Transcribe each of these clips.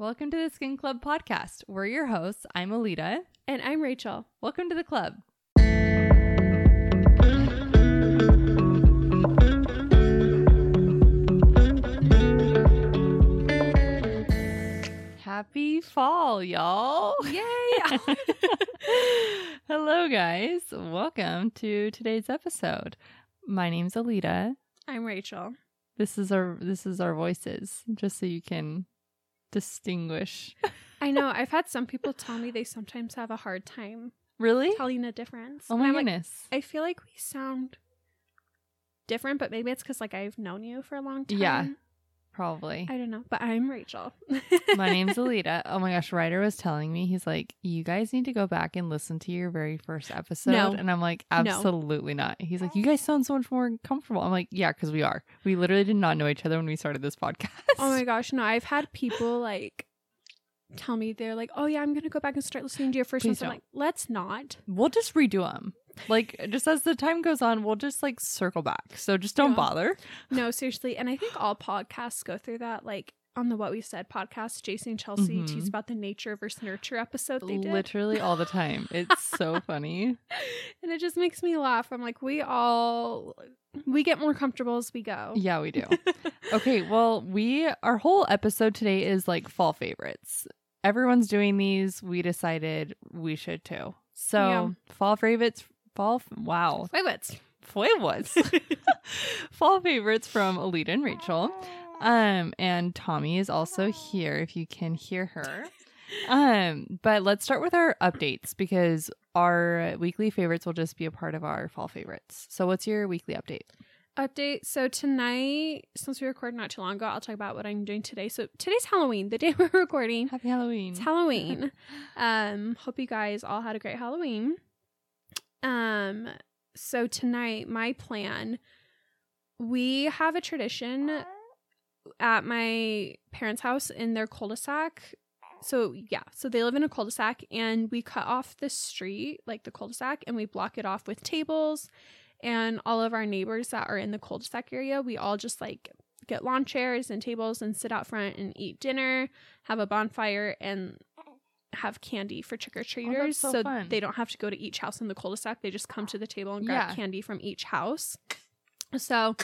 Welcome to the Skin Club podcast. We're your hosts. I'm Alita. And I'm Rachel. Welcome to the club. Happy fall, y'all. Yay! Hello, guys. Welcome to today's episode. My name's Alita. I'm Rachel. This is our this is our voices, just so you can distinguish. I know I've had some people tell me they sometimes have a hard time Really? telling the difference. Oh my I'm like, goodness. I feel like we sound different, but maybe it's because like I've known you for a long time. Yeah. Probably. I don't know, but I'm Rachel. My name's Alita. Oh my gosh, Ryder was telling me, he's like, you guys need to go back and listen to your very first episode. No. And I'm like, No. absolutely not. He's like, you guys sound so much more comfortable. I'm like, yeah, because we are. We literally did not know each other when we started this podcast. oh my gosh, no! I've had people like tell me they're like, "Oh yeah, I'm gonna go back and start listening to your first Please one." I'm like, "Let's not." We'll just redo them. Like, just as the time goes on, we'll just like circle back. So just don't Yeah. bother. No, seriously. And I think all podcasts go through that. Like on the What We Said podcast, Jason and Chelsea Mhm. tease about the nature versus nurture episode they did. Literally all the time. It's so funny. and it just makes me laugh. I'm like, we all we get more comfortable as we go. Yeah, we do. Okay, well, we our whole episode today is like fall favorites. Everyone's doing these. We decided we should too. So, Yeah. fall favorites, fall wow, Favorites. favorites, fall favorites from Alita and Rachel. Um, and Tommy is also here if you can hear her. Um, but let's start with our updates because our weekly favorites will just be a part of our fall favorites. So, what's your weekly update? Update. So tonight, since we recorded not too long ago, I'll talk about what I'm doing today. So today's Halloween, the day we're recording. Happy Halloween. It's Halloween. um, hope you guys all had a great Halloween. Um, so tonight, my plan, we have a tradition at my parents' house in their cul-de-sac. So yeah, so they live in a cul-de-sac and we cut off the street, like the cul-de-sac, and we block it off with tables. And all of our neighbors that are in the cul-de-sac area, we all just like get lawn chairs and tables and sit out front and eat dinner, have a bonfire, and have candy for trick or treaters. so fun. they don't have to go to each house in the cul-de-sac. They just come to the table and grab Yeah. candy from each house. So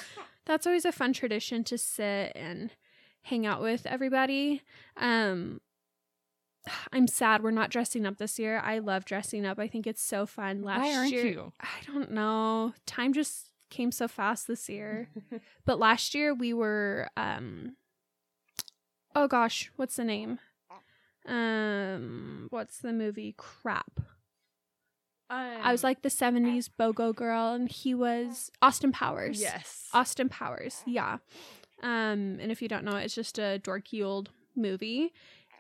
that's always a fun tradition to sit and hang out with everybody. Um I'm sad we're not dressing up this year. I love dressing up. I think it's so fun. Last Why aren't year, you? I don't know. Time just came so fast this year. but last year we were um Oh gosh, what's the name? Um what's the movie? Crap. I was like the 70s BOGO girl and he was Austin Powers. yes. Austin Powers. Yeah. Um, and if you don't know, it's just a dorky old movie.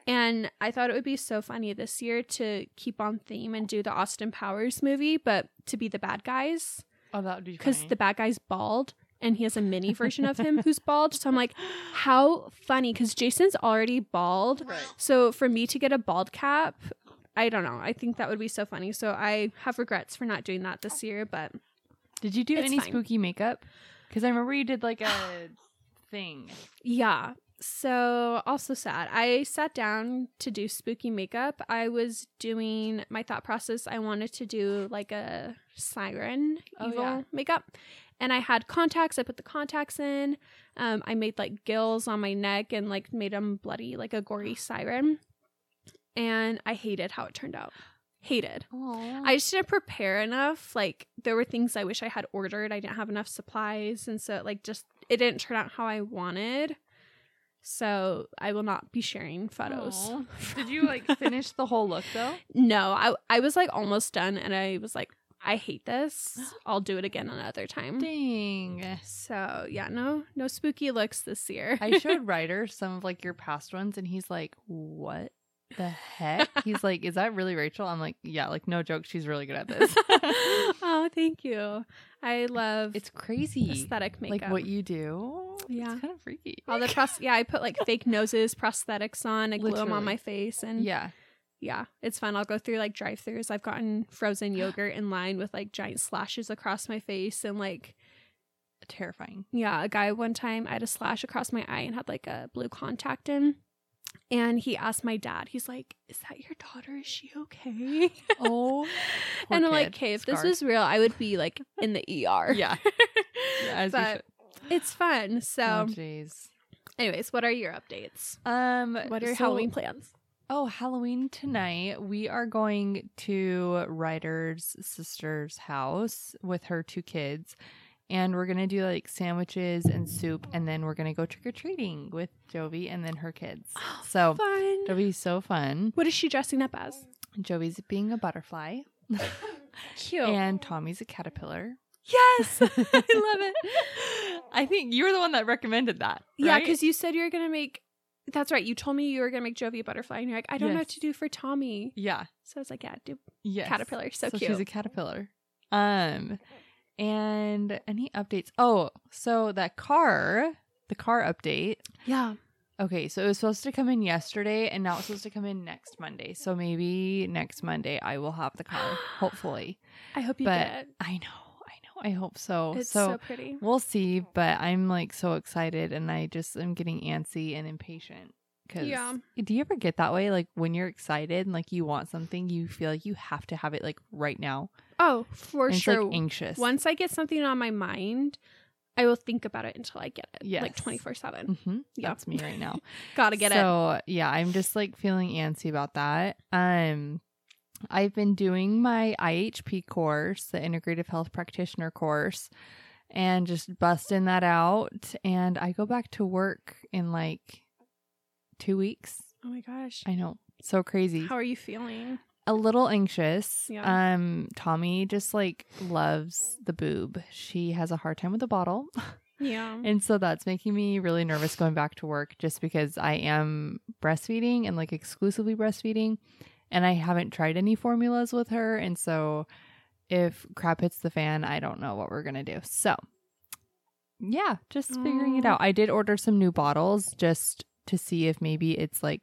And I thought it would be so funny this year to keep on theme and do the Austin Powers movie, but to be the bad guys Oh, that would be because the bad guy's bald and he has a mini version of him who's bald. So I'm like, how funny? Because Jason's already bald. Right. So for me to get a bald cap, I don't know. I think that would be so funny. So I have regrets for not doing that this year, but Did you do any fine. spooky makeup? Because I remember you did like a thing. Yeah. So, also sad. I sat down to do spooky makeup. I was doing my thought process. I wanted to do like a siren Oh, evil yeah. makeup. And I had contacts. I put the contacts in. Um, I made like gills on my neck and like made them bloody, like a gory siren. And I hated how it turned out. Hated. Oh, I just didn't prepare enough. Like there were things I wish I had ordered. I didn't have enough supplies, and so like just it didn't turn out how I wanted. So I will not be sharing photos. Did you like finish the whole look though? No, I I was like almost done, and I was like, I hate this. I'll do it again another time. Dang. So yeah, no no spooky looks this year. I showed Ryder some of like your past ones, and he's like, "What the heck?" He's like, "Is that really Rachel?" I'm like, "Yeah, like no joke, she's really good at this." oh, thank you. I love it's crazy, aesthetic makeup. like what you do. Yeah. it's kind of freaky. all the pros- yeah, I put like fake noses, prosthetics on, I glue them on my face, and yeah, yeah, it's fun. I'll go through like drive throughs. I've gotten frozen yogurt in line with like giant slashes across my face and like terrifying. yeah, a guy one time I had a slash across my eye and had like a blue contact in. And he asked my dad, he's like, Is that your daughter? Is she okay? Oh, and I'm like. Okay, if this was real, I would be like in the ER. Yeah. Yeah, but it's fun. So. Oh, anyways, what are your updates? Um, What are your so- Halloween plans? Oh, Halloween tonight. We are going to Ryder's sister's house with her two kids. And we're going to do like sandwiches and soup. And then we're going to go trick or treating with Jovi and then her kids. Oh, So Fun. it'll be so fun. What is she dressing up as? Jovi's being a butterfly. Cute. And Tommy's a caterpillar. yes, I love it. I think you were the one that recommended that. Yeah, because you said you were gonna make. That's right. You told me you were gonna make Jovi a butterfly, and you're like, I don't know what to do for Tommy. Yeah. So I was like, Yeah, do Yes. caterpillar. So, cute. she's a caterpillar. Um, and any updates? Oh, so that car, the car update. yeah. Okay, so it was supposed to come in yesterday, and now it's supposed to come in next Monday. So maybe next Monday I will have the car, hopefully. I hope you but get it. I know, I hope so. It's so so, pretty. we'll see. But I'm like so excited, and I just am getting antsy and impatient. Cause Yeah. do you ever get that way? Like when you're excited and like you want something, you feel like you have to have it like right now. Oh, for And it's sure. like anxious. Once I get something on my mind, I will think about it until I get it. Like twenty four seven. hmm Yeah. That's me right now. Gotta get it. so yeah, I'm just like feeling antsy about that. Um, I've been doing my IHP course, the Integrative Health Practitioner course, and just busting that out. And I go back to work in like two weeks. Oh my gosh. I know, so crazy. How are you feeling? a little anxious. Yeah. Um, Tommy just like loves the boob. She has a hard time with the bottle. Yeah. And so that's making me really nervous going back to work just because I am breastfeeding and like exclusively breastfeeding. And I haven't tried any formulas with her. And so if crap hits the fan, I don't know what we're going to do. So yeah, just figuring it out. I did order some new bottles just to see if maybe it's like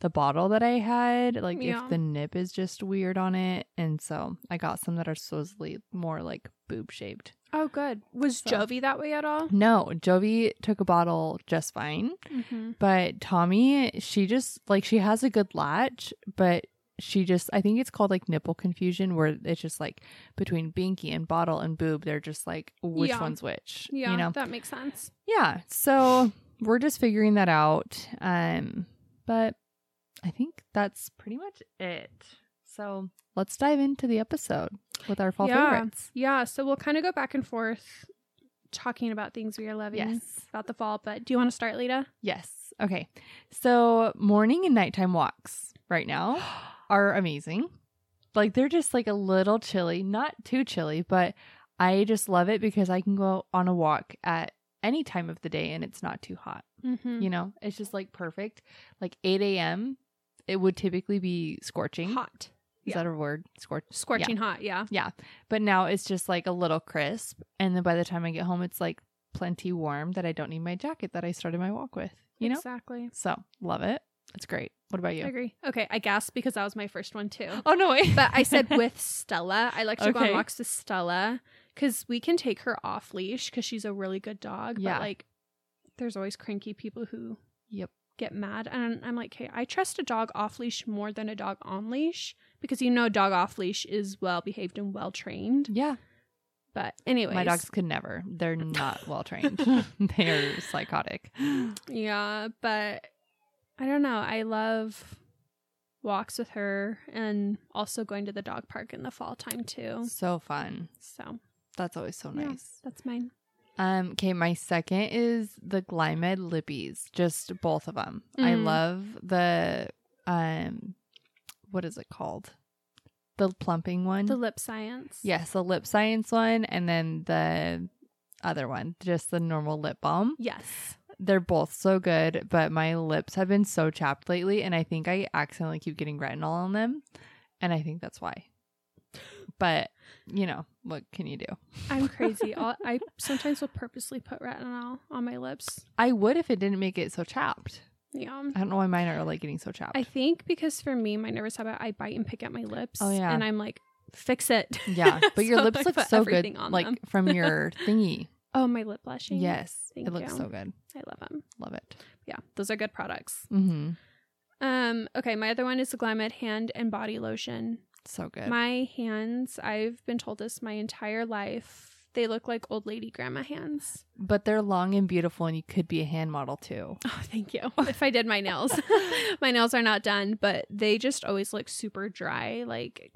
the bottle that I had, like Yeah. if the nip is just weird on it. And so I got some that are supposedly more like boob shaped. Oh, good. Was So- Jovi that way at all? No, Jovi took a bottle just fine. Mm-hmm. But Tommy, she just like she has a good latch, but she just I think it's called like nipple confusion where it's just like between binky and bottle and boob, they're just like which Yeah. one's which. Yeah, You know? that makes sense. Yeah. So we're just figuring that out. Um, but I think that's pretty much it. So let's dive into the episode with our fall Yeah. favorites. Yeah, so we'll kind of go back and forth talking about things we are loving Yes. about the fall. But do you want to start, Lita? Yes. Okay. So morning and nighttime walks right now are amazing. Like they're just like a little chilly, not too chilly, but I just love it because I can go on a walk at any time of the day and it's not too hot. Mm-hmm. You know, it's just like perfect. Like 8 a.m., it would typically be scorching. Hot. Is yeah. that a word? Scorch. Scorching hot, yeah. Yeah. But now it's just like a little crisp. And then by the time I get home, it's like plenty warm that I don't need my jacket that I started my walk with, you know? Exactly. So love it. It's great. What about you? I agree. Okay, I gasped because that was my first one too. Oh, no, wait. But I said with Stella. I like to go on Okay. walks with Stella because we can take her off leash because she's a really good dog. Yeah. But like, there's always cranky people who Yep. get mad, and I'm like, hey, I trust a dog off leash more than a dog on leash because you know, a dog off leash is well behaved and well trained. Yeah. But anyways, My dogs could never. They're not well trained. they are psychotic. Yeah, but I don't know. I love walks with her and also going to the dog park in the fall time too. So fun. So That's always so Yeah. nice. that's mine. Um, okay, my second is the Glymed Lippies, just both of them. I Mm. love the um, what is it called? The plumping one. The lip science. yes, the lip science one, and then the other one, just the normal lip balm. Yes. They're both so good, but my lips have been so chapped lately, and I think I accidentally keep getting retinol on them, and I think that's why. But you know, what can you do? I'm crazy. I'll, I sometimes will purposely put retinol on my lips. I would if it didn't make it so chapped. Yeah. I don't know why mine are like getting so chapped. I think because for me, my nervous habit, I bite and pick at my lips. Oh, yeah. And I'm like, fix it. yeah, but your So lips look so good, like them. from your thingy. Oh, my lip blushing. Yes, Thank it looks you. so good. I love them. Love it. Yeah, those are good products. Mm-hmm. Um, okay, my other one is the Glymed hand and body lotion. So good. My hands, I've been told this my entire life. They look like old lady grandma hands. but they're long and beautiful, and you could be a hand model too. Oh, thank you. if I did my nails, my nails are not done, but they just always look super dry. Like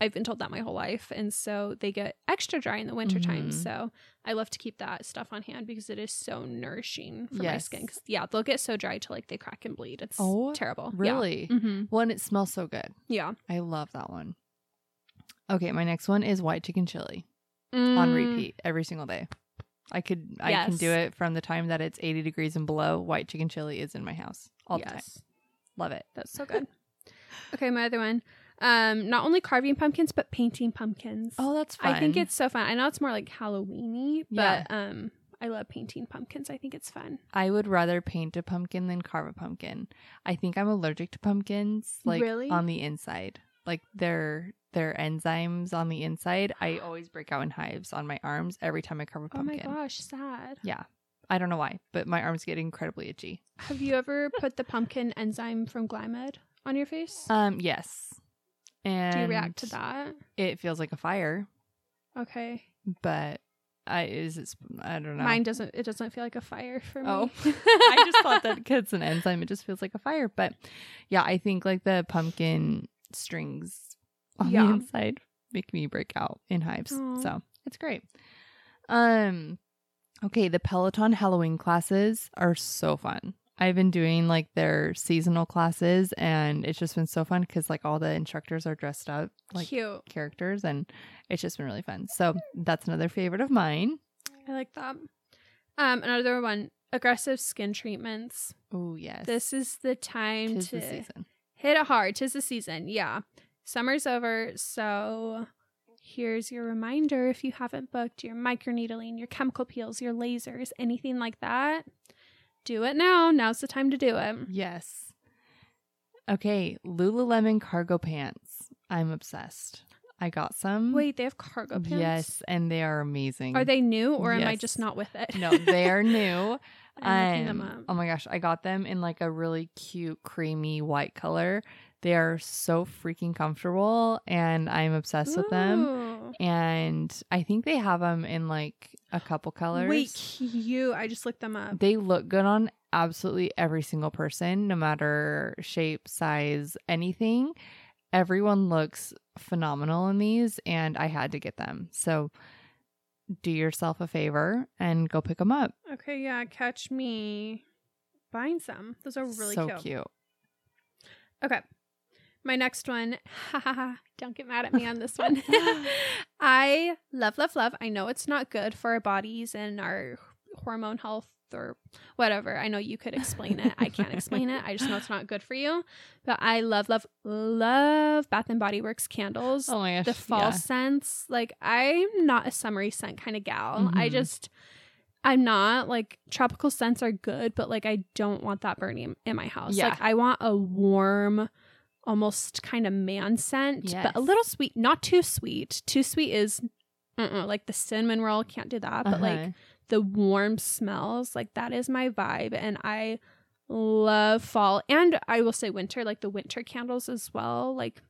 I've been told that my whole life. And so they get extra dry in the wintertime. Mhm. So I love to keep that stuff on hand because it is so nourishing for my skin. Because, yeah, they'll get so dry till like they crack and bleed. It's Oh, terrible. Really? Yeah. hmm One, it smells so good. yeah. I love that one. Okay, my next one is white chicken chili on Mm, repeat every single day. I could I can do it from the time that it's 80 degrees and below. White chicken chili is in my house all the time. Love it. That's so good. okay, my other one. Um, not only carving pumpkins, but painting pumpkins. Oh, that's fun. I think it's so fun. I know it's more like Halloweeny, Yeah. but um, I love painting pumpkins. I think it's fun. I would rather paint a pumpkin than carve a pumpkin. I think I'm allergic to pumpkins, like Really? on the inside. Like their their enzymes on the inside. I always break out in hives on my arms every time I carve a pumpkin. Oh my gosh, sad. Yeah. I don't know why, but my arms get incredibly itchy. Have you ever put the pumpkin enzyme from Glymed on your face? Um, yes. And Do you react to that? It feels like a fire, Okay. but I is it I don't know. Mine doesn't. It doesn't feel like a fire for me. Oh. I just thought that it's an enzyme, it just feels like a fire. But yeah, I think like the pumpkin strings on Yeah. the inside make me break out in hives. Aw. So it's great. Um, okay, the Peloton Halloween classes are so fun. I've been doing like their seasonal classes, and it's just been so fun because like all the instructors are dressed up like cute. characters, and it's just been really fun. So that's another favorite of mine. I like that. Um, another one: aggressive skin treatments. Oh yes, This is the time Tis to the season. hit it hard. Tis the season. Yeah, summer's over, so here's your reminder: if you haven't booked your microneedling, your chemical peels, your lasers, anything like that, do it now. Now's the time to do it. Yes. Okay, Lululemon cargo pants. I'm obsessed. I got some. Wait, they have cargo pants. Yes, and they are amazing. Are they new or am I just not with it? No, they are new. I'm looking them Um, up. Oh my gosh, I got them in like a really cute, creamy white color. They are so freaking comfortable, and I'm obsessed with them. And I think they have them in like a couple colors. Wait, cute. I just looked them up. They look good on absolutely every single person, no matter shape, size, anything. Everyone looks phenomenal in these, and I had to get them. So do yourself a favor and go pick them up. Okay, yeah, catch me buying some. Those are really so cute. cute. Okay. My next one, don't get mad at me on this one. I love, love, love. I know it's not good for our bodies and our hormone health or whatever. I know you could explain it. I can't explain it. I just know it's not good for you. But I love, love, love Bath and Body Works candles. Oh my gosh. the fall yeah. scents. Like I'm not a summery scent kind of gal. I Mhm. just I'm not like tropical scents are good, but like I don't want that burning in my house. Yeah. Like I want a warm, almost kind of man scent, but a little sweet, not too sweet. Too sweet is uh-uh, like the cinnamon roll can't do that, but like Uh-huh. the warm smells, like that is my vibe and I love fall and I will say winter, like the winter candles as well. Like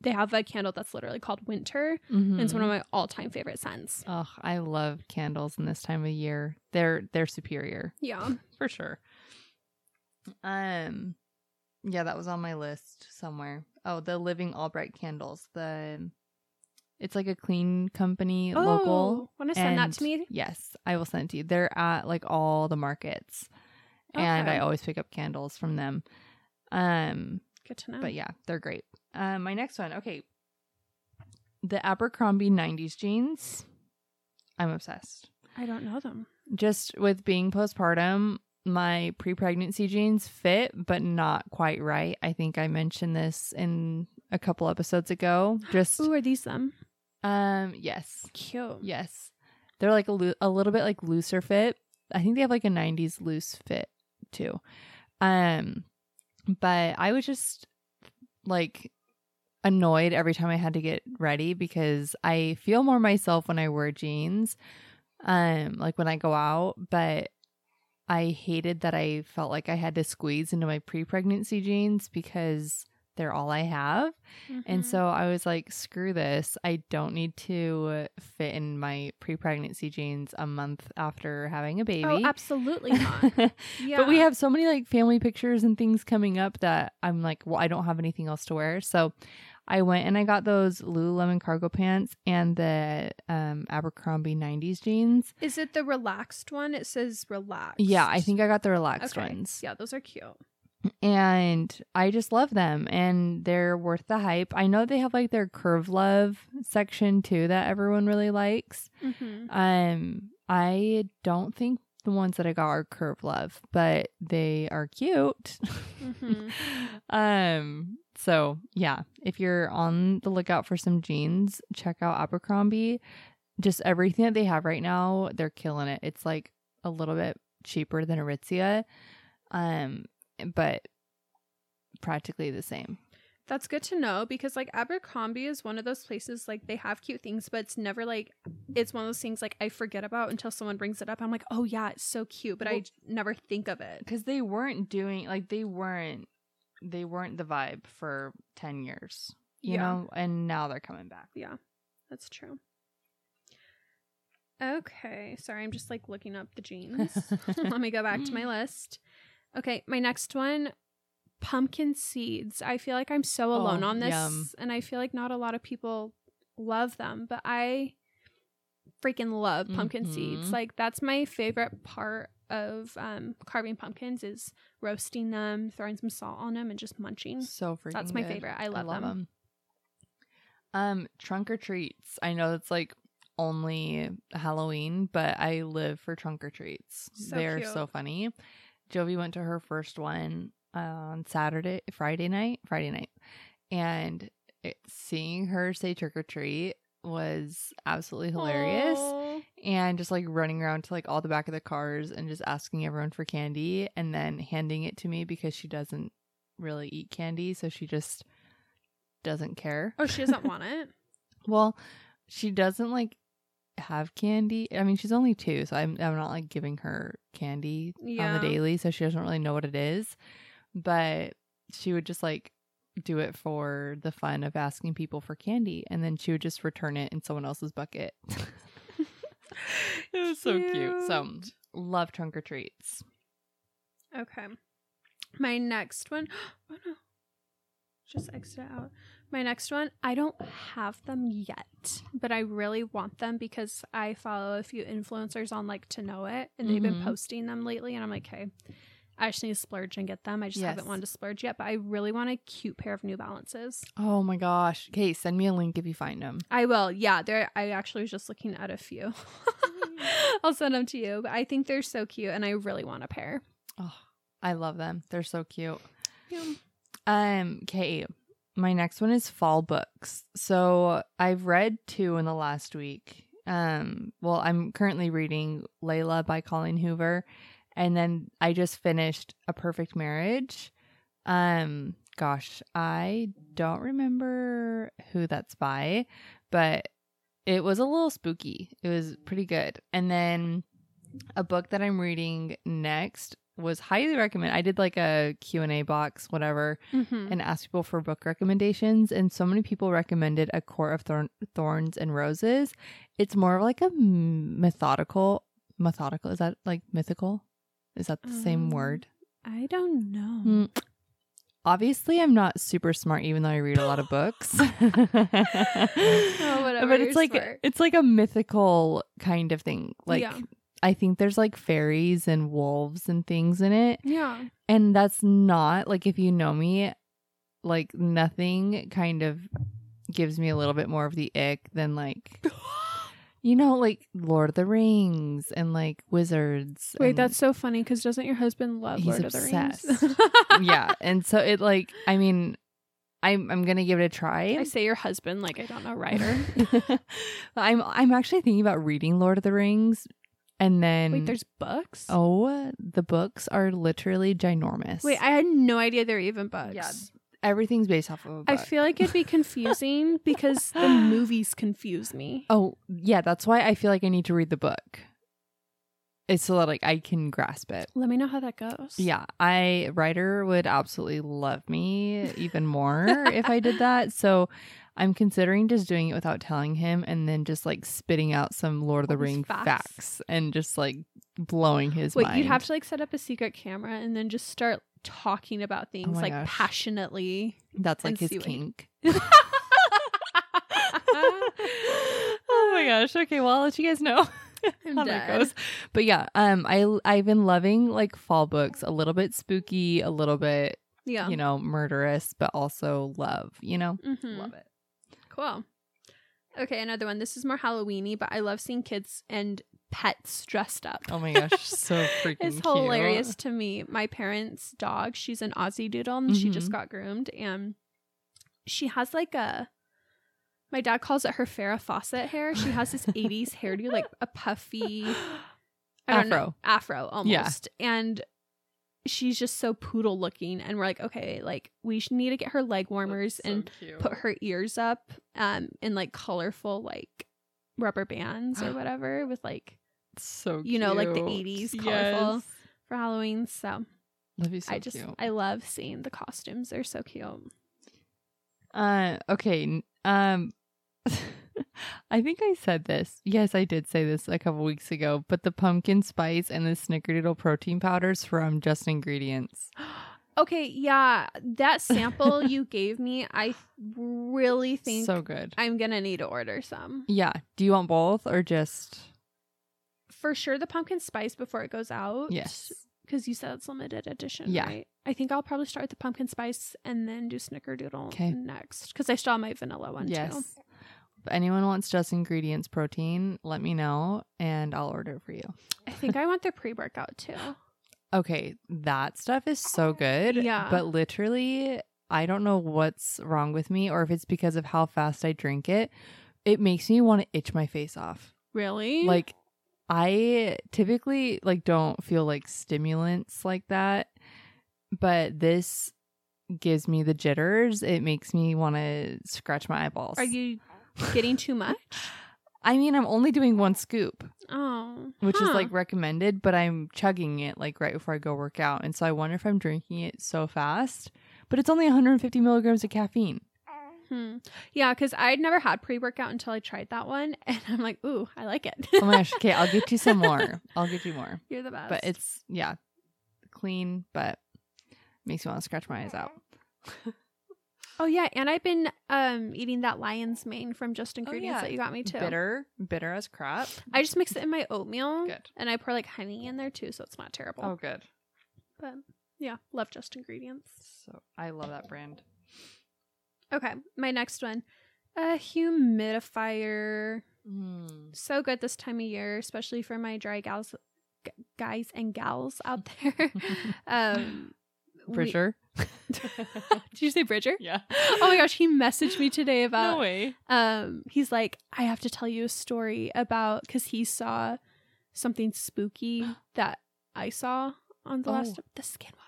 they have a candle that's literally called winter and it's one of my all-time favorite scents. Oh, I love candles in this time of year. They're they're superior Yeah. for sure. Um, yeah, that was on my list somewhere. Oh, the Living Albright candles. The it's like a clean company local. Want to Oh, send that to me? Yes, I will send it to you. They're at like all the markets, and I always pick up candles from them. Um, Good to know. but yeah, they're great. Um, my next one, okay, the Abercrombie '90s jeans. I'm obsessed. I don't know them. Just with being postpartum, my pre-pregnancy jeans fit, but not quite right. I think I mentioned this in a couple episodes ago. Just Ooh, are these them? um, yes, Cute. yes, they're like a, loo- a little bit like looser fit. I think they have like a '90s loose fit too. Um, but I was just like annoyed every time I had to get ready because I feel more myself when I wear jeans. Um, like when I go out, but I hated that I felt like I had to squeeze into my pre pregnancy jeans because they're all I have. And Mhm. so I was like, screw this. I don't need to fit in my pre pregnancy jeans a month after having a baby. oh, absolutely not. Yeah. But we have so many like family pictures and things coming up that I'm like, well, I don't have anything else to wear. So I went and I got those Lululemon cargo pants and the um, Abercrombie 90s jeans. Is it the relaxed one? It says relaxed. Yeah, I think I got the relaxed Okay. ones. Yeah, those are cute. And I just love them and they're worth the hype. I know they have like their curve love section too that everyone really likes. Mm-hmm. Um, I don't think the ones that I got are curve love, but they are cute. Mhm. um, so yeah, if you're on the lookout for some jeans, check out Abercrombie. Just everything that they have right now, they're killing it. It's like a little bit cheaper than Aritzia, um, but practically the same. That's good to know because like Abercrombie is one of those places like they have cute things, but it's never like it's one of those things like I forget about until someone brings it up. I'm like, oh yeah, it's so cute, but I Well- j- never think of it. because they weren't doing like they weren't they weren't the vibe for 10 years you Yeah. know and now they're coming back Yeah, that's true. Okay, sorry, I'm just like looking up the jeans. Let me go back to my list. Okay, my next one pumpkin seeds. I feel like I'm so alone Oh, on this yum. and I feel like not a lot of people love them, but I freaking love pumpkin seeds. Mhm. Like that's my favorite part of um carving pumpkins is roasting them, throwing some salt on them and just munching. so freaking That's my good. favorite. I love them. um trunk or treats i know it's like only halloween but i live for trunk or treats So they're cute. so funny jovi went to her first one on saturday friday night friday night and it, seeing her say trick or treat was absolutely hilarious Aw. And just like running around to like all the back of the cars and just asking everyone for candy and then handing it to me because she doesn't really eat candy so she just doesn't care. Oh, she doesn't want it. well she doesn't like have candy. I mean she's only two so i'm, I'm not like giving her candy on the daily so she doesn't really know what it is. But she would just like do it for the fun of asking people for candy and then she would just return it in someone else's bucket it was so cute so love trunk or treats Okay. My next one. Oh no. Just exit out. My next one, I don't have them yet, but I really want them because I follow a few influencers on like to know it and they've been Mhm. posting them lately and I'm like, okay, I just need to splurge and get them. I just haven't wanted to splurge yet, but I really want a cute pair of New Balances. oh my gosh okay send me a link if you find them I will. Yeah, there I actually was just looking at a few. I'll send them to you, but I think they're so cute and I really want a pair. oh i love them they're so cute Yeah. Um, okay. My next one is fall books. So I've read two in the last week. Um, well, I'm currently reading Layla by Colleen Hoover, and then I just finished A Perfect Marriage. Um, gosh, I don't remember who that's by, but it was a little spooky. It was pretty good. And then a book that I'm reading next was highly recommended. I did like a Q&A box whatever Mhm. and asked people for book recommendations and so many people recommended A Court of Thorn- Thorns and Roses. It's more of like a methodical methodical is that like mythical? Is that the same Um, word? I don't know. Mm. Obviously, I'm not super smart, even though I read a lot of books. Oh, whatever, But it's like smart. it's like a mythical kind of thing. Like Yeah. I think there's like fairies and wolves and things in it, Yeah. and that's not like if you know me, like nothing kind of gives me a little bit more of the ick than like you know like Lord of the Rings and like wizards. Wait, and- that's so funny because doesn't your husband love He's Lord of the Rings? obsessed. yeah, and so it like I mean, I'm I'm gonna give it a try. I say your husband like I don't know Ryder. I'm I'm actually thinking about reading Lord of the Rings, and then Wait, there's books. oh the books are literally ginormous. Wait, I had no idea there were even books. Yeah, everything's based off of a book. I feel like it'd be confusing because the movies confuse me. oh yeah, that's why I feel like I need to read the book. it's so that like I can grasp it. Let me know how that goes. Yeah, I Ryder would absolutely love me even more if I did that. So I'm considering just doing it without telling him and then just like spitting out some Lord of the All these Ring facts. facts. and just like blowing his Wait, mind. you'd have to like set up a secret camera and then just start talking about things Oh like gosh. passionately. That's like his see what he- kink. oh my gosh. Okay, well, I'll let you guys know I'm how that goes. But yeah, um I I've been loving like fall books, a little bit spooky, a little bit, Yeah. you know, murderous, but also love, you know? Mhm. Love it. Cool. Okay, another one. This is more Halloweeny, but I love seeing kids and pets dressed up. Oh my gosh, so freaking It's cute. hilarious to me. My parents' dog, she's an Aussie Doodle, and she just Mhm. got groomed, and she has like a. My dad calls it her Farrah Fawcett hair. She has this '80s hairdo, like a puffy, I don't know, Afro. afro Yeah. almost, and she's just so poodle looking. And we're like, okay, like we need to get her leg warmers and put her ears up um in like colorful like rubber bands or whatever with like so you know, like the 80s colorful. Yes. for Halloween. So, be so I just cute. I love seeing the costumes. They're so cute. Uh, okay. Um, I think I said this. Yes, I did say this a couple weeks ago. But the pumpkin spice and the snickerdoodle protein powders from Just Ingredients. Okay, yeah, that sample you gave me, I really think so good. I'm gonna need to order some Yeah. Do you want both or just? For sure. The pumpkin spice before it goes out. Yes. because you said it's limited edition. Yeah. right? I think I'll probably start with the pumpkin spice and then do snickerdoodle next because I still have my vanilla one Yes. too. If anyone wants Just Ingredients protein, let me know and I'll order for you. I think I want the pre workout too. Okay, that stuff is so good. Yeah. But literally, I don't know what's wrong with me or if it's because of how fast I drink it. It makes me want to itch my face off. Really? Like I typically like don't feel like stimulants like that, but this gives me the jitters. It makes me want to scratch my eyeballs. are you getting too much? I mean, I'm only doing one scoop, Oh, which is like recommended, but I'm chugging it like right before I go work out. And so I wonder if I'm drinking it so fast, but it's only 150 milligrams of caffeine. Hmm. Yeah, because I'd never had pre workout until I tried that one, and I'm like, ooh, I like it. Oh my gosh. Okay. I'll get you some more. I'll get you more. You're the best. But it's, yeah, clean, but makes me want to scratch my eyes out. oh yeah, and I've been um eating that lion's mane from Just Ingredients yeah. that you got me too. Bitter, bitter as crap. I just mix it in my oatmeal, Good. and I pour like honey in there too, so it's not terrible. Oh, good. But yeah, love Just Ingredients. So I love that brand. Okay, my next one, a humidifier. Mm. So good this time of year, especially for my dry gals, g- guys and gals out there. um, we- Bridger. Did you say Bridger? yeah. Oh my gosh, he messaged me today about no way. um he's like i have to tell you a story about because he saw something spooky that i saw on the last Oh. the skinwalker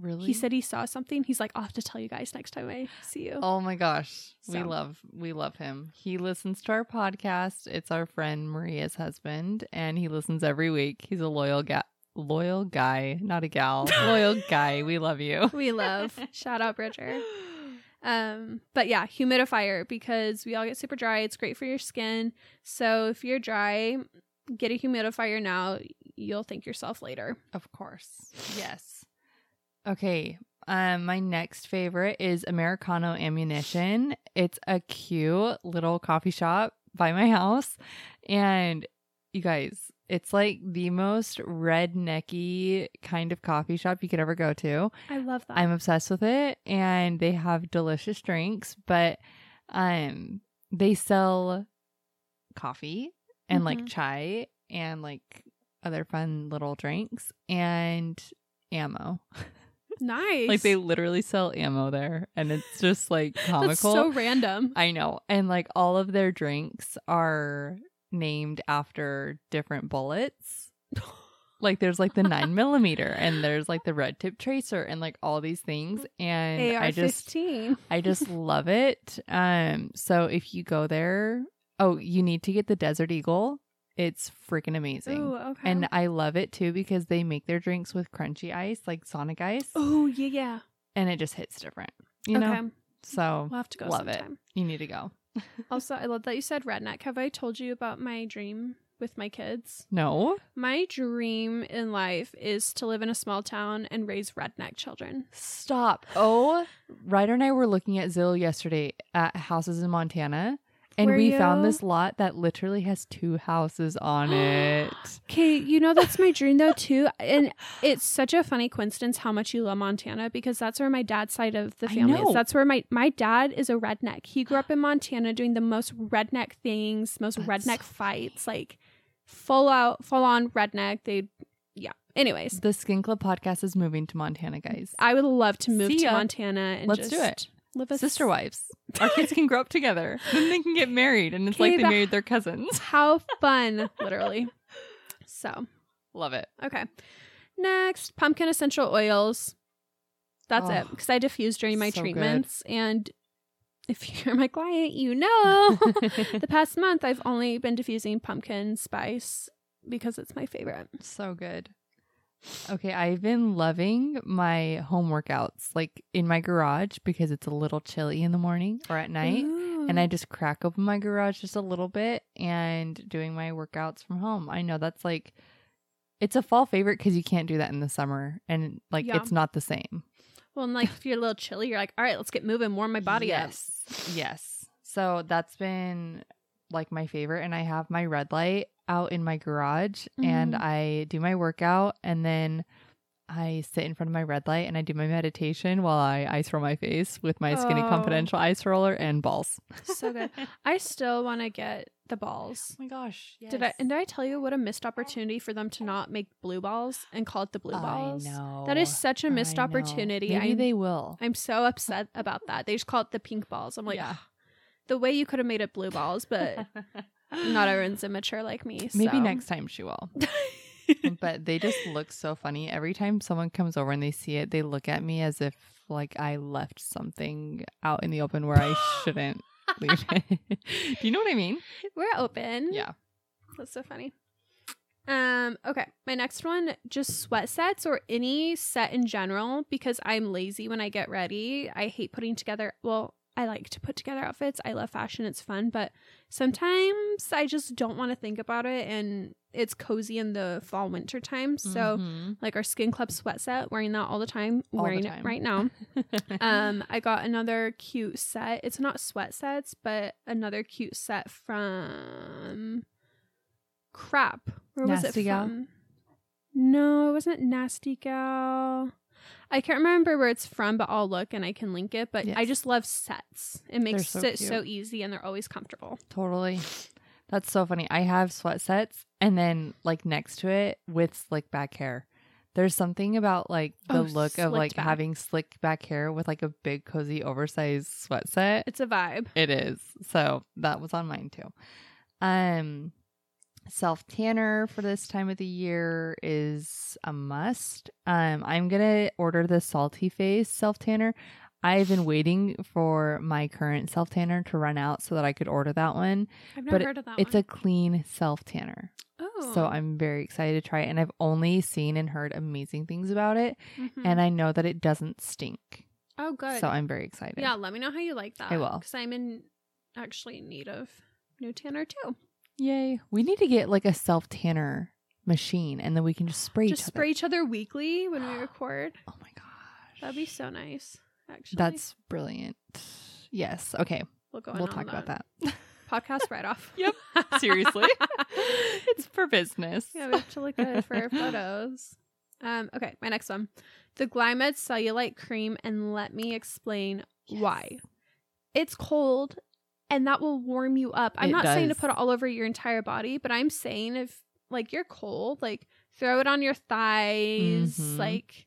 Really? he said he saw something he's like i'll have to tell you guys next time i see you Oh my gosh. We love we love him. He listens to our podcast. It's our friend Maria's husband and he listens every week. He's a loyal guy loyal guy, not a gal. loyal guy. We love you. we love shout out bridger um but yeah humidifier because we all get super dry it's great for your skin so if you're dry get a humidifier now you'll thank yourself later Of course. Yes. Okay. Um, my next favorite is Americano Ammunition. It's a cute little coffee shop by my house. And you guys, it's like the most rednecky kind of coffee shop you could ever go to. i love that I'm obsessed with it and they have delicious drinks, but um they sell coffee and like Mhm. chai and like other fun little drinks and ammo. nice Like they literally sell ammo there and it's just like comical. That's so random. I know. And like all of their drinks are named after different bullets. Like there's like the nine millimeter and there's like the red tip tracer and like all these things. And AR I just. I just love it. Um so if you go there, oh, you need to get the Desert Eagle. It's freaking amazing. Ooh, okay. And I love it too because they make their drinks with crunchy ice, like Sonic ice, oh yeah, yeah. and it just hits different. You okay, know? So we'll have to go love it. you need to go. Also, I love that you said redneck. Have I told you about my dream with my kids? No? My dream in life is to live in a small town and raise redneck children. Stop. Oh, Ryder and I were looking at Zillow yesterday at houses in Montana. And we found this lot that literally has two houses on it. Okay, you know that's my dream though too, and it's such a funny coincidence how much you love Montana because that's where my dad's side of the family is. That's where my my dad is a redneck. He grew up in Montana doing the most redneck things, most That's redneck so fights, like full out, full on redneck. They, yeah. Anyways, The Skin Club podcast is moving to Montana, guys. I would love to move to. Montana and Let's just do it. Live a Sister wives. Our kids can grow up together. Then they can get married, and it's like they married their cousins. How fun, literally. So Love it. Okay. Next, pumpkin essential oils. That's it. Oh, Because I diffuse during my so good. treatments. And if you're my client, you know the past month I've only been diffusing pumpkin spice because it's my favorite. so good. Okay, I've been loving my home workouts like in my garage because it's a little chilly in the morning or at night. And I just crack open my garage just a little bit and doing my workouts from home. I know that's like, it's a fall favorite because you can't do that in the summer and like Yeah. it's not the same. well, and like if you're a little chilly, you're like, all right, let's get moving, warm my body up. yes. Yes. So that's been like my favorite. And I have my red light out in my garage and Mhm. I do my workout and then I sit in front of my red light and I do my meditation while I ice roll my face with my Skinny Oh. Confidential ice roller and balls. So good. I still want to get the balls. Oh my gosh. Yes. Did I and did I tell you what a missed opportunity for them to not make blue balls and call it the blue balls? I know. That is such a missed I know. opportunity. Maybe I'm, they will. I'm so upset about that. They just call it the pink balls. I'm like, Yeah. the way you could have made it blue balls, but not everyone's immature like me. Maybe next time she will. but they just look so funny. Every time someone comes over and they see it, they look at me as if like I left something out in the open where I shouldn't leave it. Do you know what I mean? We're open. Yeah. That's so funny. Um, okay. My next one, just sweat sets or any set in general, because I'm lazy when I get ready. I hate putting together well, I like to put together outfits. I love fashion, it's fun, but sometimes I just don't want to think about it and it's cozy in the fall winter time. So Mhm. like our skin club sweat set, wearing that all the time, All the wearing time. it right now. um, I got another cute set. It's not sweat sets, but another cute set from crap. Where was Nasty it Gal? from? No, it wasn't Nasty Gal. I can't remember where it's from, but I'll look and I can link it. But I just love sets. It makes so it so easy and they're always comfortable. totally. That's so funny. I have sweat sets and then like next to it with slick back hair. There's something about like the Oh, look of like back. having slick back hair with like a big cozy oversized sweat set. It's a vibe. It is. So that was on mine too. Um self tanner for this time of the year is a must. Um I'm going to order the salty face self tanner. I've been waiting for my current self tanner to run out so that I could order that one. I've never But heard of that It's one. a clean self tanner. oh. So I'm very excited to try it and I've only seen and heard amazing things about it Mhm. and I know that it doesn't stink. oh, good. So I'm very excited. Yeah, let me know how you like that. I will. Because I'm in actually in need of new tanner too. Yay. We need to get like a self tanner machine and then we can just spray Just each spray each other weekly when we record. Oh my gosh. That'd be so nice. Actually, That's brilliant. Yes. Okay. we'll go. we'll on talk about that. podcast right off. Yep. Seriously. it's for business. yeah, we have to look good for our photos. Um, okay, my next one, the Glymed Cellulite Cream, and let me explain why. It's cold, and that will warm you up. I'm It not saying to put it all over your entire body, but I'm saying if like you're cold, like throw it on your thighs, Mhm. like.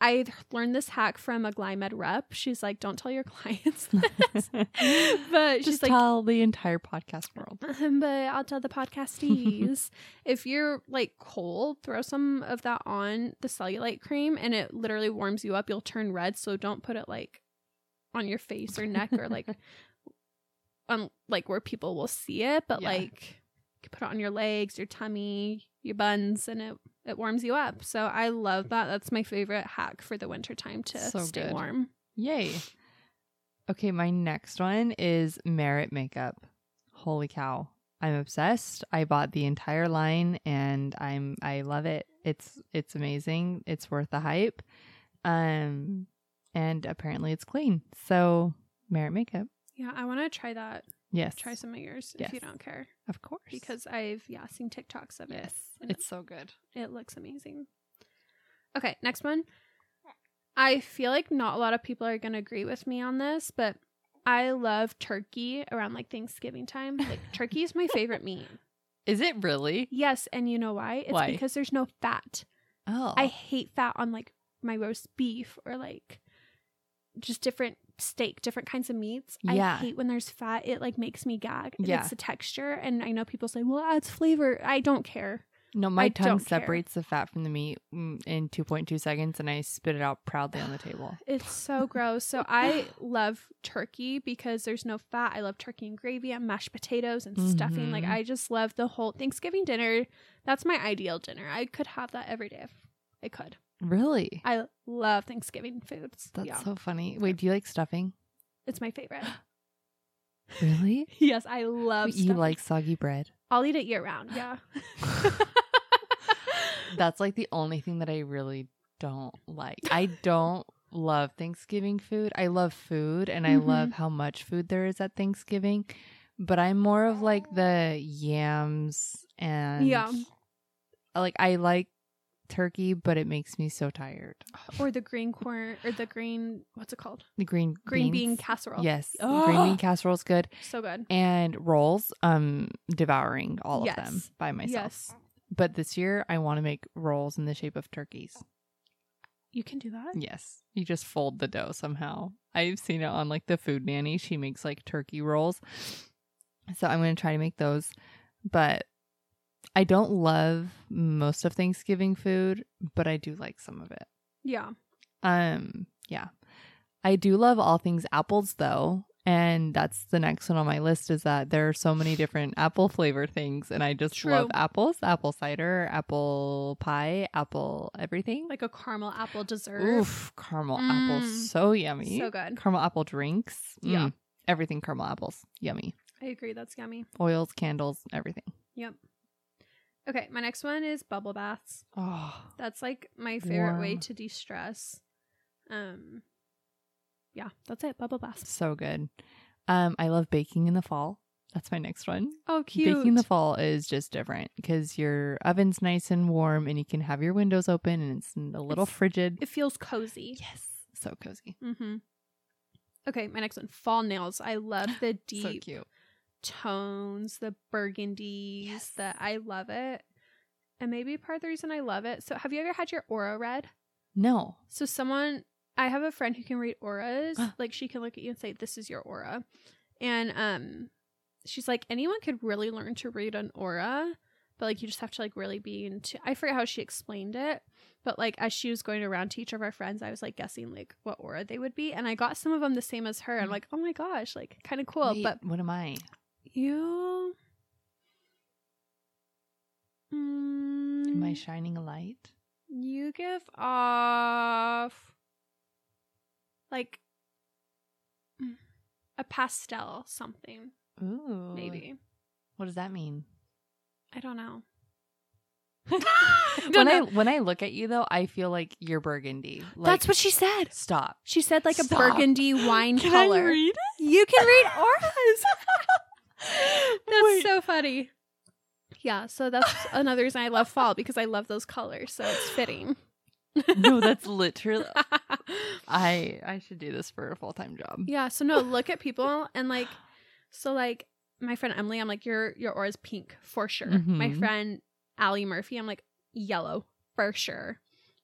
I- learned this hack from a Glymed rep. She's like, "Don't tell your clients this," but she's just like, tell the entire podcast world. um, but I'll tell the podcastees if you're like cold, throw some of that on the cellulite cream and it literally warms you up. You'll turn red, so don't put it like on your face or neck or like on like where people will see it, but Yeah. like You can put it on your legs, your tummy, your buns, and it it warms you up. So I love that. That's my favorite hack for the wintertime to So stay good. warm. Yay. Okay, my next one is Merit Makeup. Holy cow. I'm obsessed. I bought the entire line and I'm I love it. It's it's amazing. It's worth the hype. Um and apparently it's clean. So Merit Makeup. Yeah, I want to try that. Yes. Try some of yours if you don't care, Of course. because I've yeah seen TikToks of it. yes, and it's so good. It looks amazing. Okay, next one. I feel like not a lot of people are going to agree with me on this, but I love turkey around like Thanksgiving time. Like turkey is my favorite meat. Is it really? Yes, and you know why? It's Why? because there's no fat. Oh. I hate fat on like my roast beef or like just different steak, different kinds of meats. Yeah. I hate when there's fat. It like makes me gag. Yeah. It's the texture. And I know people say, well, it adds flavor. I don't care. No, my I tongue don't care. separates the fat from the meat mm, in 2.2 seconds and I spit it out proudly on the table. It's so gross. So I love turkey because there's no fat. I love turkey and gravy and mashed potatoes and stuffing. Like Mhm. I just love the whole Thanksgiving dinner. That's my ideal dinner. I could have that every day if I could. Really? I love Thanksgiving foods. That's yeah. so funny. Wait, do you like stuffing? It's my favorite. Really? yes, I love you like soggy bread? I'll eat it year round. Yeah. That's like the only thing that I really don't like. I don't love Thanksgiving food. I love food and I Mhm. love how much food there is at Thanksgiving, but I'm more of like the yams and Yeah. Like I like turkey, but it makes me so tired. or the green corn or the green what's it called? The green Green bean casserole. Yes, Oh. green bean casserole is good, So good. and rolls. Um, devouring all of them by myself. Yes. But this year, I want to make rolls in the shape of turkeys. You can do that. Yes, you just fold the dough somehow. I've seen it on like the Food Nanny. She makes like turkey rolls, so I'm gonna try to make those. But I don't love most of Thanksgiving food, but I do like some of it. Yeah. Um, yeah. I do love all things apples though. And that's the next one on my list is that there are so many different apple flavor things and I just True. love apples, apple cider, apple pie, apple everything. Like a caramel apple dessert. Oof, caramel apples Mm. so yummy. So good. Caramel apple drinks. Yeah. Mm, everything caramel apples. Yummy. I agree. That's yummy. Oils, candles, everything. Yep. Okay, my next one is bubble baths. Oh, That's like my favorite way to de-stress. Um yeah, that's it. Bubble baths. so good. Um, I love baking in the fall. That's my next one. Oh, cute. Baking in the fall is just different because your oven's nice and warm and you can have your windows open and it's a little It's- frigid. it feels cozy. yes, so cozy. Mm-hmm. Okay, my next one, fall nails. I love the So deep cute. Tones, the burgundies. Yes. The I love it. And maybe part of the reason I love it. So, have you ever had your aura read? No. So, someone, I have a friend who can read auras. like, she can look at you and say, "This is your aura," and um, she's like, anyone could really learn to read an aura, but like, you just have to like really be into. I forget how she explained it, but like, as she was going around to each of our friends, I was like guessing like what aura they would be, and I got some of them the same as her. I'm like, oh my gosh, like kind of cool, Wait, but what am I? You. Am I Mm, shining a light? you give off like mm, a pastel something, Ooh. maybe. What does that mean? I don't know. when don't I when I look at you though, I feel like you're burgundy. Like, That's what she said. Stop. She said like a burgundy wine. Can color. I read? You can read auras. That's Wait. so funny. Yeah, so that's another reason I love fall because I love those colors, so it's fitting. no, that's literally. I I should do this for a full time job. yeah, so no, look at people and like so like my friend Emily, I'm like, your your aura's pink for sure. My Mhm. friend Allie Murphy, I'm like, yellow for sure.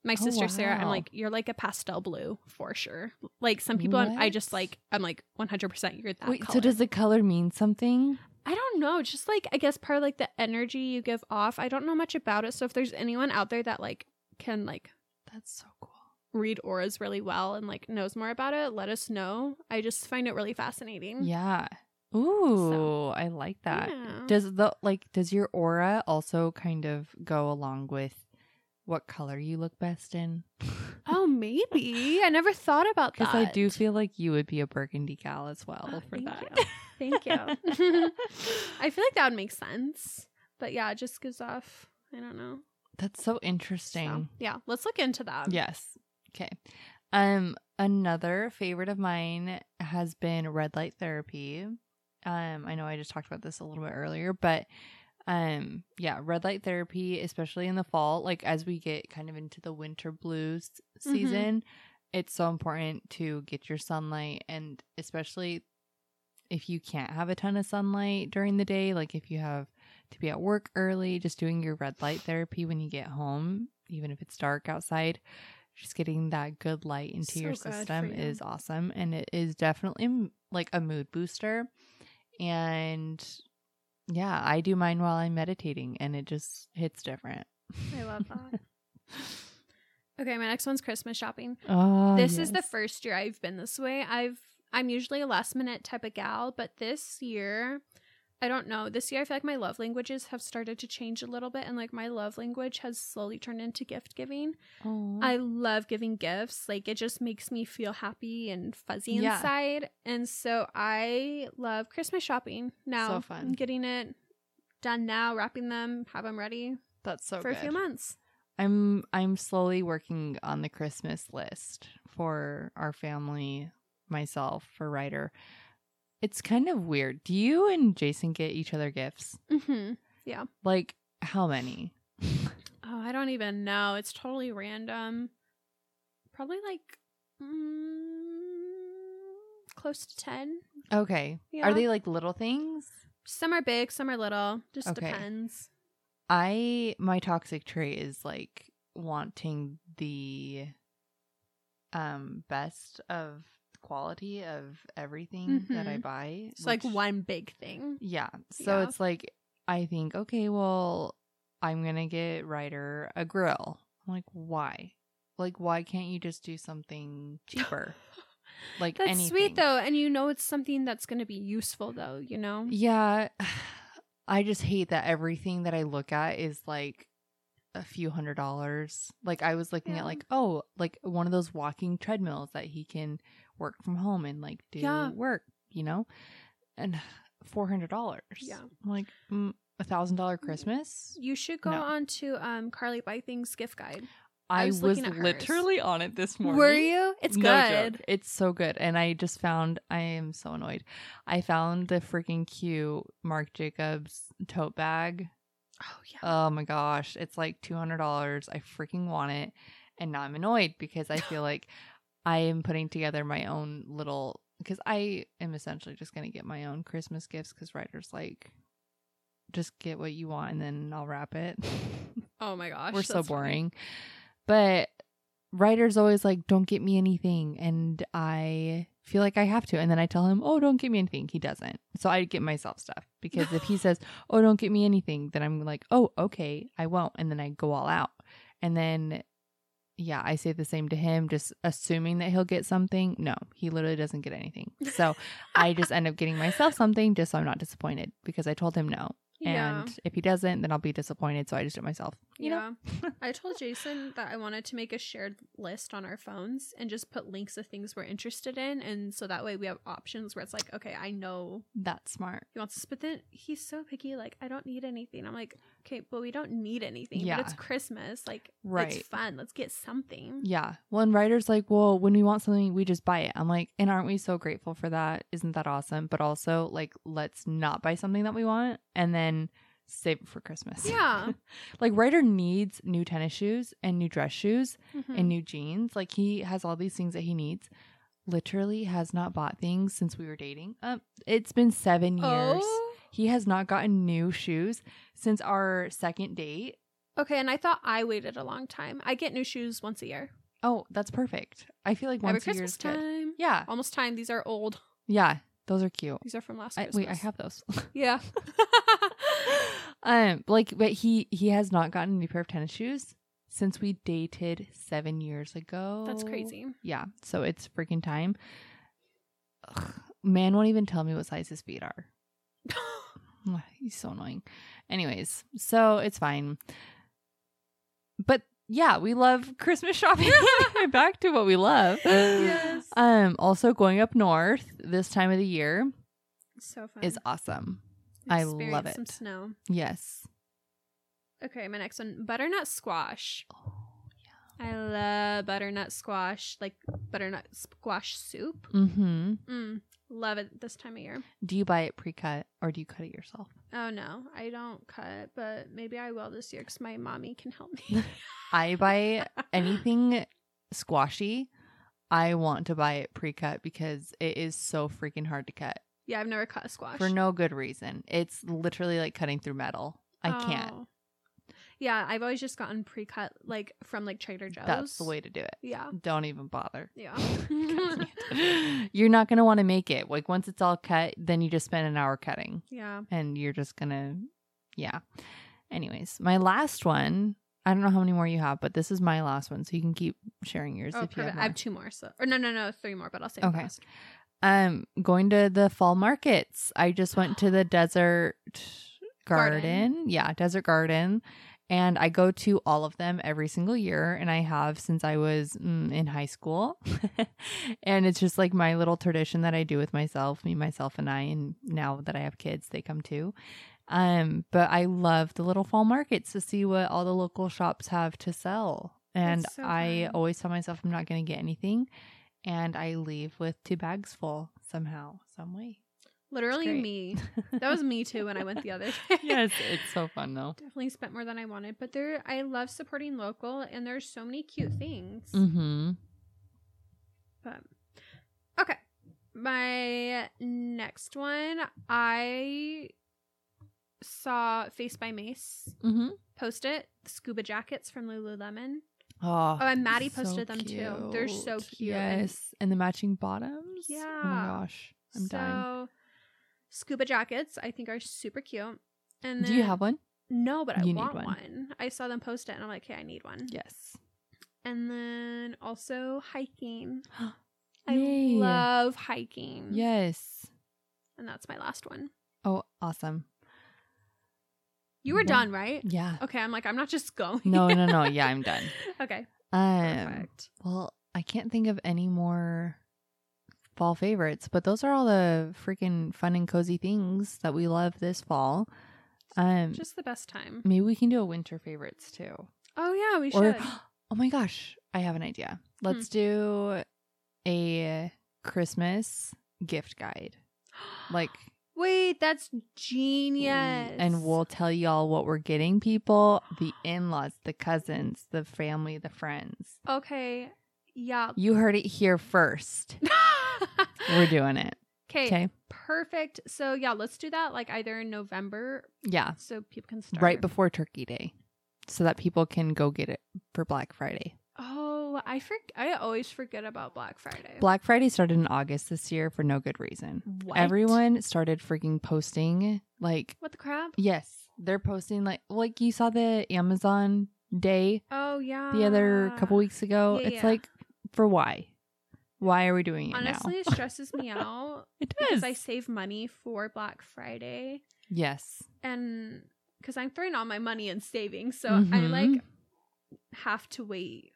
My Oh, sister Sarah, I'm like, you're like a pastel blue for sure. Like some people, I'm, I just like, I'm like 100% you're that Wait, color. so does the color mean something? I don't know. Just like I guess part of like the energy you give off. I don't know much about it. So if there's anyone out there that like can like That's so cool. read auras really well and like knows more about it, let us know. I just find it really fascinating. Yeah. Ooh, I like that. Yeah. Does the like does your aura also kind of go along with what color you look best in? oh, maybe. I never thought about that. Because I do feel like you would be a burgundy gal as well Oh, for thank that. you. Thank you. I feel like that would make sense. But yeah, it just gives off, I don't know. That's so So, interesting. yeah, let's look into that. Yes. Okay. Um another favorite of mine has been red light therapy. Um I know I just talked about this a little bit earlier, but um yeah, red light therapy especially in the fall, like as we get kind of into the winter blues Mm-hmm. season, it's so important to get your sunlight and especially if you can't have a ton of sunlight during the day, like if you have to be at work early, just doing your red light therapy when you get home, even if it's dark outside, just getting that good light into So your system you. is awesome. And it is definitely like a mood booster. And yeah, I do mine while I'm meditating and it just hits different. I love that. okay, my next one's Christmas shopping. Oh, this is the first year I've been this way. I've I'm usually a last minute type of gal, but this year I don't know. This year I feel like my love languages have started to change a little bit and like my love language has slowly turned into gift giving. Aw. I love giving gifts. Like it just makes me feel happy and fuzzy Yeah. inside. And so I love Christmas shopping now. So fun. I'm getting it done now, wrapping them, have them ready That's so for good. a few months. I'm I'm slowly working on the Christmas list for our family, myself, for Ryder. It's kind of weird. Do you and Jason get each other gifts? hmm Yeah. Like how many? Oh, I don't even know. It's totally random. Probably like mm, close to 10. Okay. Yeah. Are they like little things? Some are big, some are little. Just Okay. depends. I my toxic trait is like wanting the um best of quality of everything that I Mhm. buy. It's like one big thing. Yeah. So Yeah. it's like I think, okay, well, I'm gonna get Ryder a grill. I'm like, why? Like, why can't you just do something cheaper? Like That's anything. sweet though, and you know it's something that's going to be useful though, you know? Yeah. I just hate that everything that I look at is like a few hundred dollars. Like I was looking Yeah. at like, oh, like one of those walking treadmills that he can work from home and like do Yeah. work, you know? And four hundred dollars. Yeah. I'm like mm, a thousand dollar Christmas. You should go No. on to um Carly Buy Things gift guide. I, was was, hers. literally on it this morning. Were you? It's No good. joke. It's so good. And I just found I am so annoyed. I found the freaking cute Marc Jacobs tote bag. Oh yeah. Oh my gosh. It's like $200. I freaking want it. And now I'm annoyed because I feel like I am putting together my own little because I am essentially just going to get my own Christmas gifts because Ryder's like, just get what you want and then I'll wrap it. oh my gosh. We're so that's funny. boring. But Ryder's always like, don't get me anything. And I feel like I have to. And then I tell him, oh, don't get me anything. He doesn't. So I get myself stuff because if he says, oh, don't get me anything, then I'm like, oh, okay, I won't. And then I go all out. And then, yeah, I say the same to him, just assuming that he'll get something. No, he literally doesn't get anything. So I just end up getting myself something just so I'm not disappointed because I told him no. Yeah. And if he doesn't, then I'll be disappointed. So I just do it myself. You know? yeah. I told Jason that I wanted to make a shared list on our phones and just put links of things we're interested in. And so that way we have options where it's like, okay, I know That's smart. he wants this, but then he's so picky. Like, I don't need anything. I'm like, okay, but we don't need anything. Yeah. But it's Christmas. Like, Right. it's fun. Let's get something. Yeah. Well, and Ryder's like, well, when we want something, we just buy it. I'm like, and aren't we so grateful for that? Isn't that awesome? But also, like, let's not buy something that we want and then save it for Christmas. Yeah. like, Ryder needs new tennis shoes and new dress shoes Mhm. and new jeans. Like, he has all these things that he needs. Literally has not bought things since we were dating. Um, it's been seven years. Oh. He has not gotten new shoes since our second date. Okay, and I thought I waited a long time. I get new shoes once a year. Oh, that's perfect. I feel like Every once a year Christmas is good. time. Yeah, Almost time. These are old. yeah, those are cute. These are from last I, Christmas. wait, I have those. Yeah. um, like, but he he has not gotten a new pair of tennis shoes since we dated seven years ago. That's crazy. Yeah, so it's freaking time. Ugh, man won't even tell me what size his feet are. He's so annoying. Anyways, so it's fine. But yeah, we love Christmas shopping. Back to what we love. Yes. Um, also going up north this time of the year so fun. is awesome. I love Some it. snow. Yes. Okay, my next one, butternut squash. Oh, I love butternut squash, like butternut squash soup. Mm-hmm. Mm, love it this time of year. Do you buy it pre-cut or do you cut it yourself? Oh no, I don't cut, but maybe I will this year because my mommy can help me. I buy anything squashy. I want to buy it pre-cut because it is so freaking hard to cut yeah, I've never cut a squash. for no good reason. It's literally like cutting through metal. I can't. Yeah, I've always just gotten pre-cut, like from like Trader Joe's. That's the way to do it. Yeah, Don't even bother. yeah. you're not going to want to make it. Like once it's all cut, then you just spend an hour cutting yeah. and you're just going to yeah. Anyways, my last one, I don't know how many more you have, but this is my last one so you can keep sharing yours Oh, if you have more. I have two more. So, or no, no, no, three more. But I'll say Okay. last. um going to the fall markets. I just went to the desert garden. Garden. Yeah, desert garden. And I go to all of them every single year, and I have since I was mm, in high school. and it's just like my little tradition that I do with myself, me, myself, and I. And now that I have kids, they come too. Um, but I love the little fall markets to see what all the local shops have to sell. And so I always tell myself I'm not going to get anything, and I leave with two bags full somehow, some way. Literally me. That was me too when I went the other day. yes, it's so fun though. Definitely spent more than I wanted, but there I love supporting local and there's so many cute things. Mm-hmm. But okay. My next one, I saw Face by Mace Mm-hmm. post it, scuba jackets from Lululemon. Oh, Oh, and Maddie so posted them too. They're so cute. Yes, and the matching bottoms. Yeah. Oh my gosh, I'm so, dying. Scuba jackets, I think are super cute. And Do you have one? No, but I You need want one. one. I saw them post it and I'm like, okay, I need one. Yes. And then also hiking. I Yay. love hiking. Yes. And that's my last one. Oh, awesome. You were Yeah. done, right? Yeah. Okay, I'm like, I'm not just going. No, no, no. Yeah, I'm done. okay. Um, Perfect. well, I can't think of any more fall favorites, but those are all the freaking fun and cozy things that we love this fall. Um, Just the best time. maybe we can do a winter favorites too. Oh yeah, we Or should. oh my gosh, I have an idea. Let's do a Christmas gift guide. Like Wait, that's genius. and we'll tell y'all what we're getting people, the in-laws, the cousins, the family, the friends. Okay. Yeah. You heard it here first. We're doing it. Okay. Okay. Perfect. So yeah, let's do that like either in November Yeah. so people can start. Right before Turkey Day. So that people can go get it for Black Friday. Oh, I for- I always forget about Black Friday. Black Friday started in August this year for no good reason. What? Everyone started freaking posting like What the crap? Yes, they're posting like like you saw the Amazon day Oh yeah. the other couple weeks ago. Yeah, it's yeah. like for why? Why are we doing it Honestly, now? it stresses me out it does. because. I save money for Black Friday yes. and because I'm throwing all my money in savings, so I Mhm. like have to wait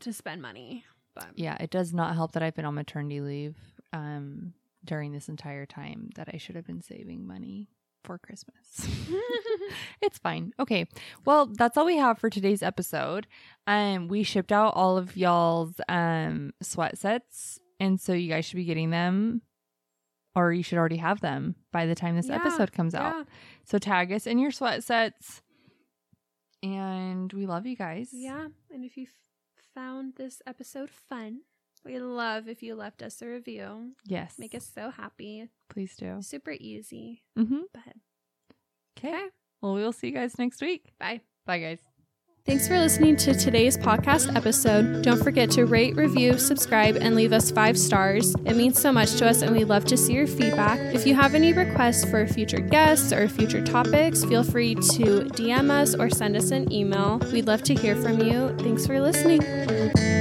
to spend money. But Yeah, it does not help that I've been on maternity leave um during this entire time that I should have been saving money for Christmas. it's fine. Okay. Well, that's all we have for today's episode. Um we shipped out all of y'all's um sweat sets and so you guys should be getting them or you should already have them by the time this Yeah, episode comes out. So tag us in your sweat sets. And we love you guys. yeah. And if you found this episode fun, we love if you left us a review. Yes. Make us so happy. please do. Super easy. Mm-hmm. But Okay. okay, Well, we'll see you guys next week. bye. Bye, guys. Thanks for listening to today's podcast episode. Don't forget to rate, review, subscribe, and leave us five stars. It means so much to us, and we love to see your feedback. If you have any requests for future guests or future topics, feel free to DM us or send us an email. We'd love to hear from you. Thanks for listening.